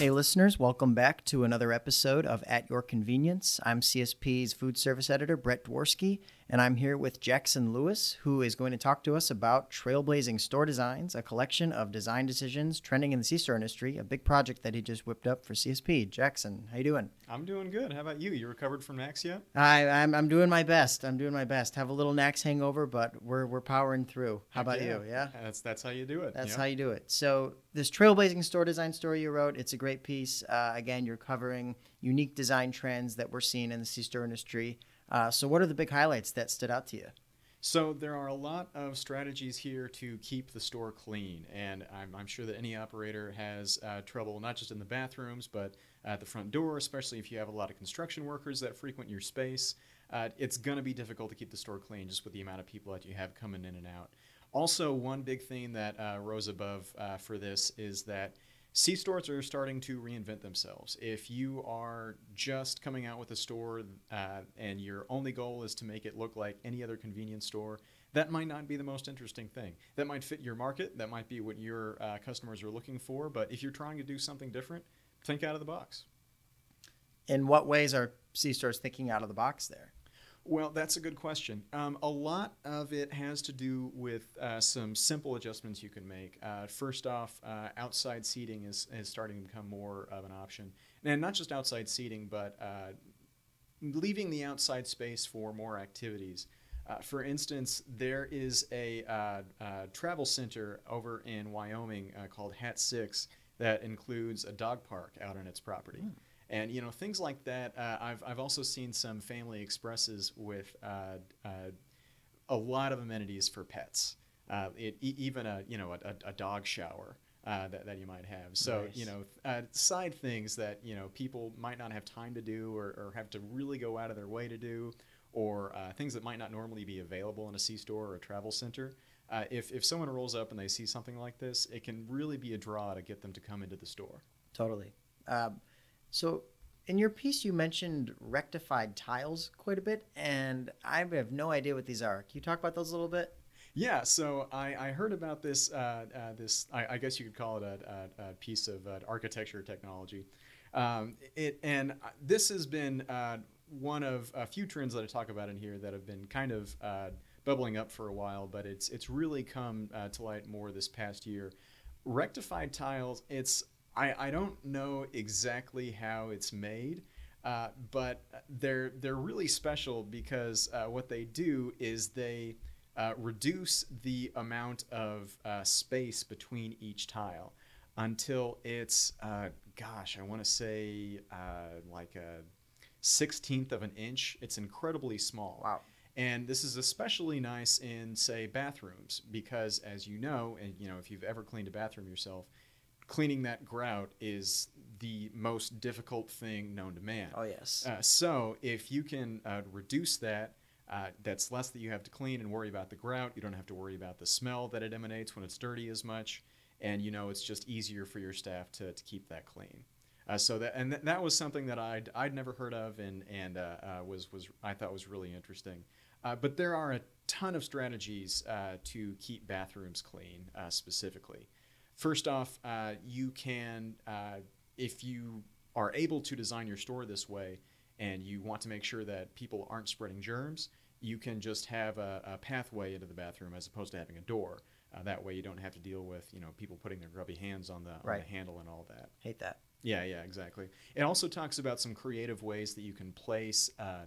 Hey, listeners, welcome back to another episode of At Your Convenience. I'm CSP's food service editor, Brett Dworsky, and I'm here with Jackson Lewis, who is going to talk to us about Trailblazing Store Designs, a collection of design decisions trending in the C-store industry, a big project that he just whipped up for CSP. Jackson, how you doing? I'm doing good. How about you? You recovered from NACS yet? I, I'm, I'm doing my best. I'm doing my best. Have a little NACS hangover, but we're, we're powering through. How Heck about yeah. you? Yeah? That's that's how you do it. That's yeah. how you do it. So this trailblazing store design story you wrote, it's a great piece. Uh, again, you're covering unique design trends that we're seeing in the C-store industry. Uh, so what are the big highlights that stood out to you? So there are a lot of strategies here to keep the store clean, and I'm, I'm sure that any operator has uh, trouble not just in the bathrooms, but at the front door, especially if you have a lot of construction workers that frequent your space. Uh, it's going to be difficult to keep the store clean just with the amount of people that you have coming in and out. Also, one big thing that uh, rose above uh, for this is that C stores are starting to reinvent themselves. If you are just coming out with a store uh, and your only goal is to make it look like any other convenience store, that might not be the most interesting thing. That might fit your market, that might be what your uh, customers are looking for, but if you're trying to do something different, think out of the box. In what ways are C-stores thinking out of the box there? Well, that's a good question. Um, a lot of it has to do with uh, some simple adjustments you can make. Uh, first off, uh, outside seating is, is starting to become more of an option. And not just outside seating, but uh, leaving the outside space for more activities. Uh, for instance, there is a uh, travel center over in Wyoming called Hat Six that includes a dog park out on its property. And you know things like that. Uh, I've I've also seen some family expresses with uh, uh, a lot of amenities for pets. Uh, it, e- even a you know a, a dog shower uh, that, that you might have. So Nice. you know uh, side things that you know people might not have time to do or, or have to really go out of their way to do, or uh, things that might not normally be available in a C store or a travel center. Uh, if if someone rolls up and they see something like this, it can really be a draw to get them to come into the store. Totally. Um, so, in your piece, you mentioned rectified tiles quite a bit, and I have no idea what these are. Can you talk about those a little bit? Yeah, so I, I heard about this. Uh, uh, this I, I guess you could call it a, a, a piece of uh, architecture technology. Um, it and uh, this has been uh, one of a few trends that I talk about in here that have been kind of uh, bubbling up for a while, but it's it's really come to light more this past year. Rectified tiles. It's I, I don't know exactly how it's made. Uh, but they're they're really special because uh, what they do is they uh, reduce the amount of uh, space between each tile until it's, uh, gosh, I want to say uh, like a sixteenth of an inch. It's incredibly small. Wow. And this is especially nice in, say, bathrooms because, as you know, and you know, if you've ever cleaned a bathroom yourself, cleaning that grout is the most difficult thing known to man. Oh yes. Uh, so if you can uh, reduce that, uh, that's less that you have to clean and worry about the grout. You don't have to worry about the smell that it emanates when it's dirty as much, and you know it's just easier for your staff to, to keep that clean. Uh, so that and th- that was something that I'd, I'd never heard of and and uh, uh, was was I thought was really interesting. Uh, but there are a ton of strategies uh, to keep bathrooms clean uh, specifically. First off, uh, you can, uh, if you are able to design your store this way and you want to make sure that people aren't spreading germs, you can just have a, a pathway into the bathroom as opposed to having a door. Uh, that way you don't have to deal with you know people putting their grubby hands on the, on the handle and all that. Hate that. Yeah, yeah, exactly. It also talks about some creative ways that you can place uh,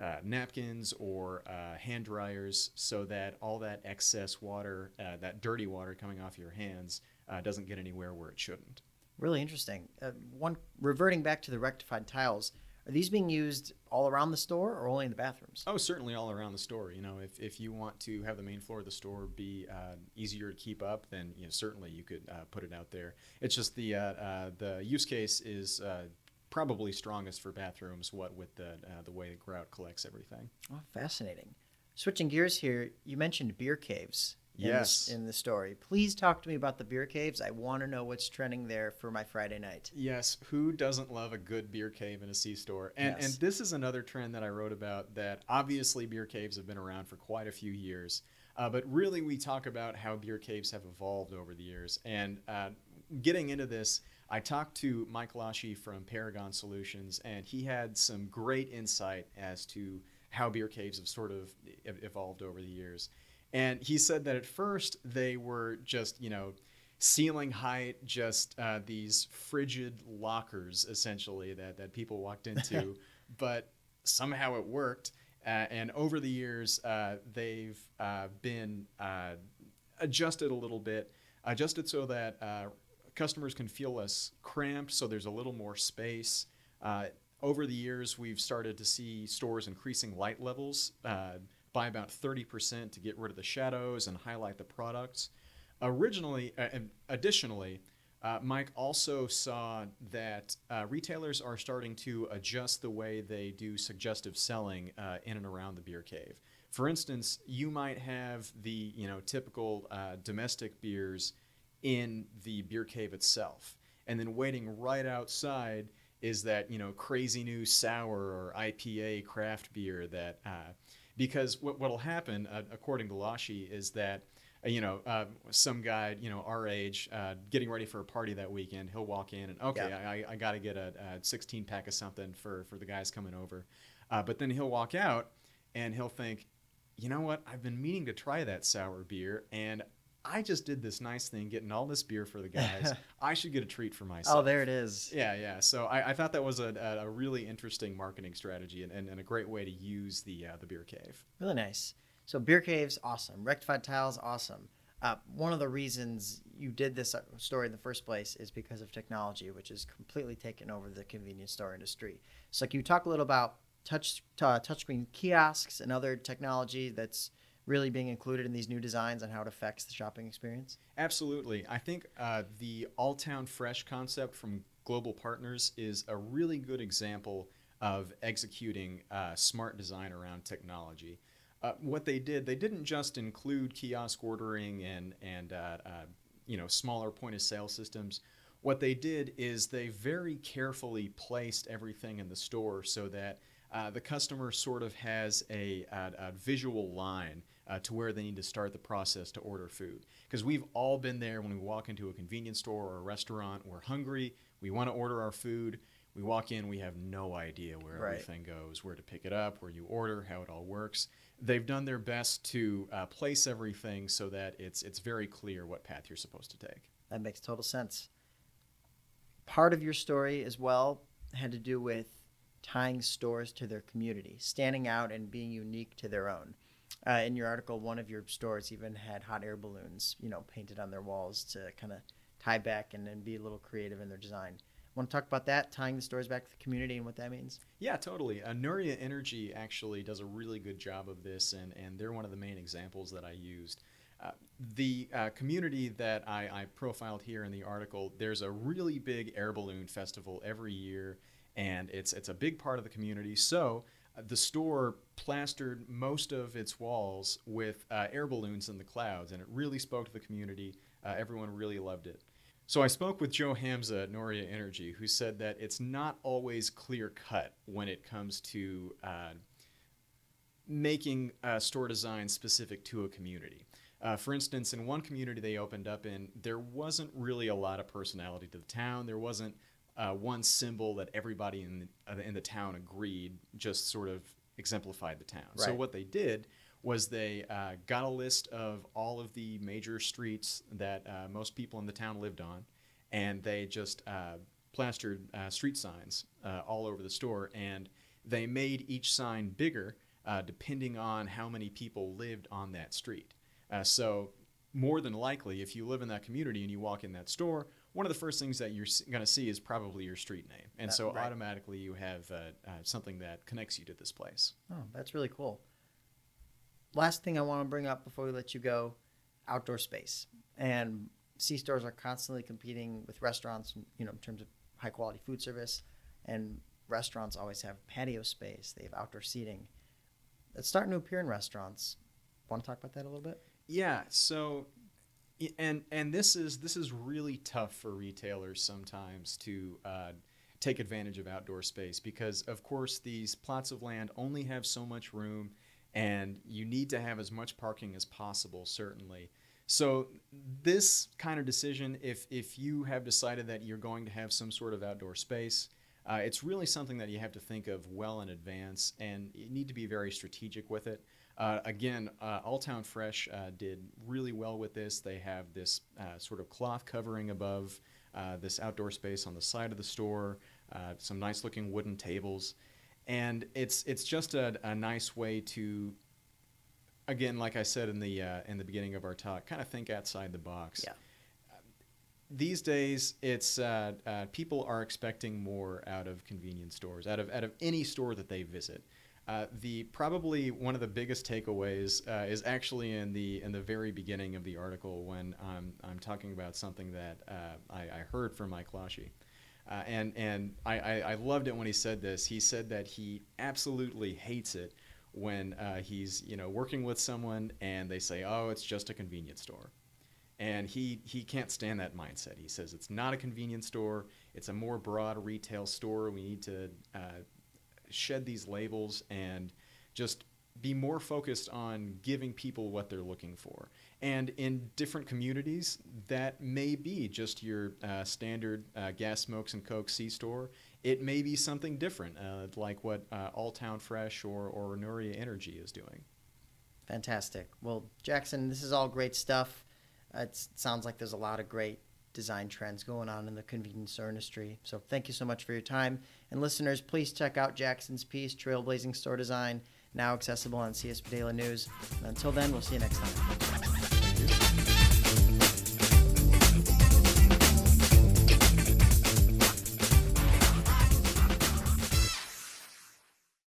uh, napkins or uh, hand dryers so that all that excess water, uh, that dirty water coming off your hands, uh, doesn't get anywhere where it shouldn't. Really interesting. Uh, one reverting back to the rectified tiles, are these being used all around the store or only in the bathrooms? Oh, certainly all around the store. You know, if, if you want to have the main floor of the store be uh, easier to keep up, then you know certainly you could uh, put it out there. It's just the uh, uh, the use case is uh, probably strongest for bathrooms. What with the uh, the way the grout collects everything. Oh, fascinating. Switching gears here, you mentioned beer caves. In Yes. In the story, please talk to me about the beer caves. I want to know what's trending there for my Friday night. Yes, who doesn't love a good beer cave in a C store? And Yes. and this is another trend that I wrote about that obviously beer caves have been around for quite a few years. Uh, but really, we talk about how beer caves have evolved over the years. And uh, getting into this, I talked to Mike Lawshe from Paragon Solutions, and he had some great insight as to how beer caves have sort of evolved over the years. And he said that at first they were just, you know, ceiling height, just uh, these frigid lockers essentially that, that people walked into, but somehow it worked. Uh, and over the years, uh, they've uh, been uh, adjusted a little bit, adjusted so that uh, customers can feel less cramped, so there's a little more space. over the years, we've started to see stores increasing light levels by about 30% to get rid of the shadows and highlight the products. Originally, uh, additionally, uh, Mike also saw that uh, retailers are starting to adjust the way they do suggestive selling uh, in and around the beer cave. For instance, you might have the you know typical uh, domestic beers in the beer cave itself, and then waiting right outside is that you know crazy new sour or IPA craft beer that uh, because what will happen, uh, according to Lawshe, is that uh, you know uh, some guy you know our age uh, getting ready for a party that weekend, he'll walk in and okay, yeah. I, I got to get a, a, 16 pack of something for for the guys coming over, uh, but then he'll walk out and he'll think, you know what, I've been meaning to try that sour beer and I just did this nice thing, getting all this beer for the guys. I should get a treat for myself. Oh, there it is. Yeah, yeah. So I, I thought that was a, a, really interesting marketing strategy and, and, and, a great way to use the uh, the beer cave. Really nice. So beer cave's awesome. Rectified tiles, awesome. Uh, one of the reasons you did this uh, story in the first place is because of technology, which has completely taken over the convenience store industry. So, can you talk a little about touch uh, touchscreen kiosks and other technology that's really being included in these new designs and how it affects the shopping experience? Absolutely. I think uh, the Alltown Fresh concept from Global Partners is a really good example of executing uh, smart design around technology. Uh, what they did, they didn't just include kiosk ordering and and uh, uh, you know smaller point of sale systems. What they did is they very carefully placed everything in the store so that uh, the customer sort of has a, a, a visual line uh, to where they need to start the process to order food. Because we've all been there when we walk into a convenience store or a restaurant, we're hungry, we want to order our food. We walk in, we have no idea where right. everything goes, where to pick it up, where you order, how it all works. They've done their best to uh, place everything so that it's it's very clear what path you're supposed to take. That makes total sense. Part of your story as well had to do with tying stores to their community, standing out and being unique to their own. Uh, in your article, one of your stores even had hot air balloons, you know, painted on their walls to kind of tie back and, and be a little creative in their design. Want to talk about that, tying the stores back to the community and what that means? Yeah, totally. Uh, Nouria Energy actually does a really good job of this, and, and they're one of the main examples that I used. Uh, the uh, community that I, I, profiled here in the article, there's a really big air balloon festival every year, and it's it's a big part of the community. So the store plastered most of its walls with uh, air balloons in the clouds, and it really spoke to the community. Uh, everyone really loved it. So I spoke with Joe Hamza at Nouria Energy, who said that it's not always clear cut when it comes to uh, making store design specific to a community. Uh, for instance, in one community they opened up in, there wasn't really a lot of personality to the town. There wasn't uh, one symbol that everybody in the, uh, in the town agreed just sort of exemplified the town. Right. So what they did was they uh, got a list of all of the major streets that uh, most people in the town lived on, and they just uh, plastered uh, street signs all over the store, and they made each sign bigger depending on how many people lived on that street. so more than likely, if you live in that community and you walk in that store, one of the first things that you're going to see is probably your street name. And so right. automatically you have uh, uh, something that connects you to this place. Oh, that's really cool. Last thing I want to bring up before we let you go outdoor space. And C stores are constantly competing with restaurants, you know, in terms of high quality food service. And restaurants always have patio space, they have outdoor seating. That's starting to appear in restaurants. Want to talk about that a little bit? Yeah. So and and this is this is really tough for retailers sometimes to uh, take advantage of outdoor space because of course these plots of land only have so much room and you need to have as much parking as possible certainly So this kind of decision, if if you have decided that you're going to have some sort of outdoor space, uh, it's really something that you have to think of well in advance, and you need to be very strategic with it. Uh, again, uh, Alltown Fresh uh, did really well with this. They have this uh, sort of cloth covering above uh, this outdoor space on the side of the store, uh, some nice looking wooden tables, and it's it's just a, a nice way to, again, like I said in the in the beginning of our talk, kind of think outside the box. Yeah. These days, it's people are expecting more out of convenience stores, out of out of any store that they visit. Uh, the probably one of the biggest takeaways uh, is actually in the in the very beginning of the article when I'm, I'm talking about something that uh, I, I, heard from Mike Lawshe. Uh, and and I, I, I, loved it when he said this. He said that he absolutely hates it when uh, he's you know working with someone and they say, "Oh, it's just a convenience store," and he he can't stand that mindset. He says it's not a convenience store; it's a more broad retail store. We need to shed these labels and just be more focused on giving people what they're looking for. And in different communities, that may be just your uh, standard uh, gas, smokes, and Coke C store. It may be something different, uh, like what uh, Alltown Fresh or, or Nouria Energy is doing. Fantastic. Well, Jackson, this is all great stuff. it sounds like there's a lot of great design trends going on in the convenience store industry. So thank you so much for your time. And listeners, please check out Jackson's piece, Trailblazing Store Design, now accessible on CSP Daily News. And until then, we'll see you next time.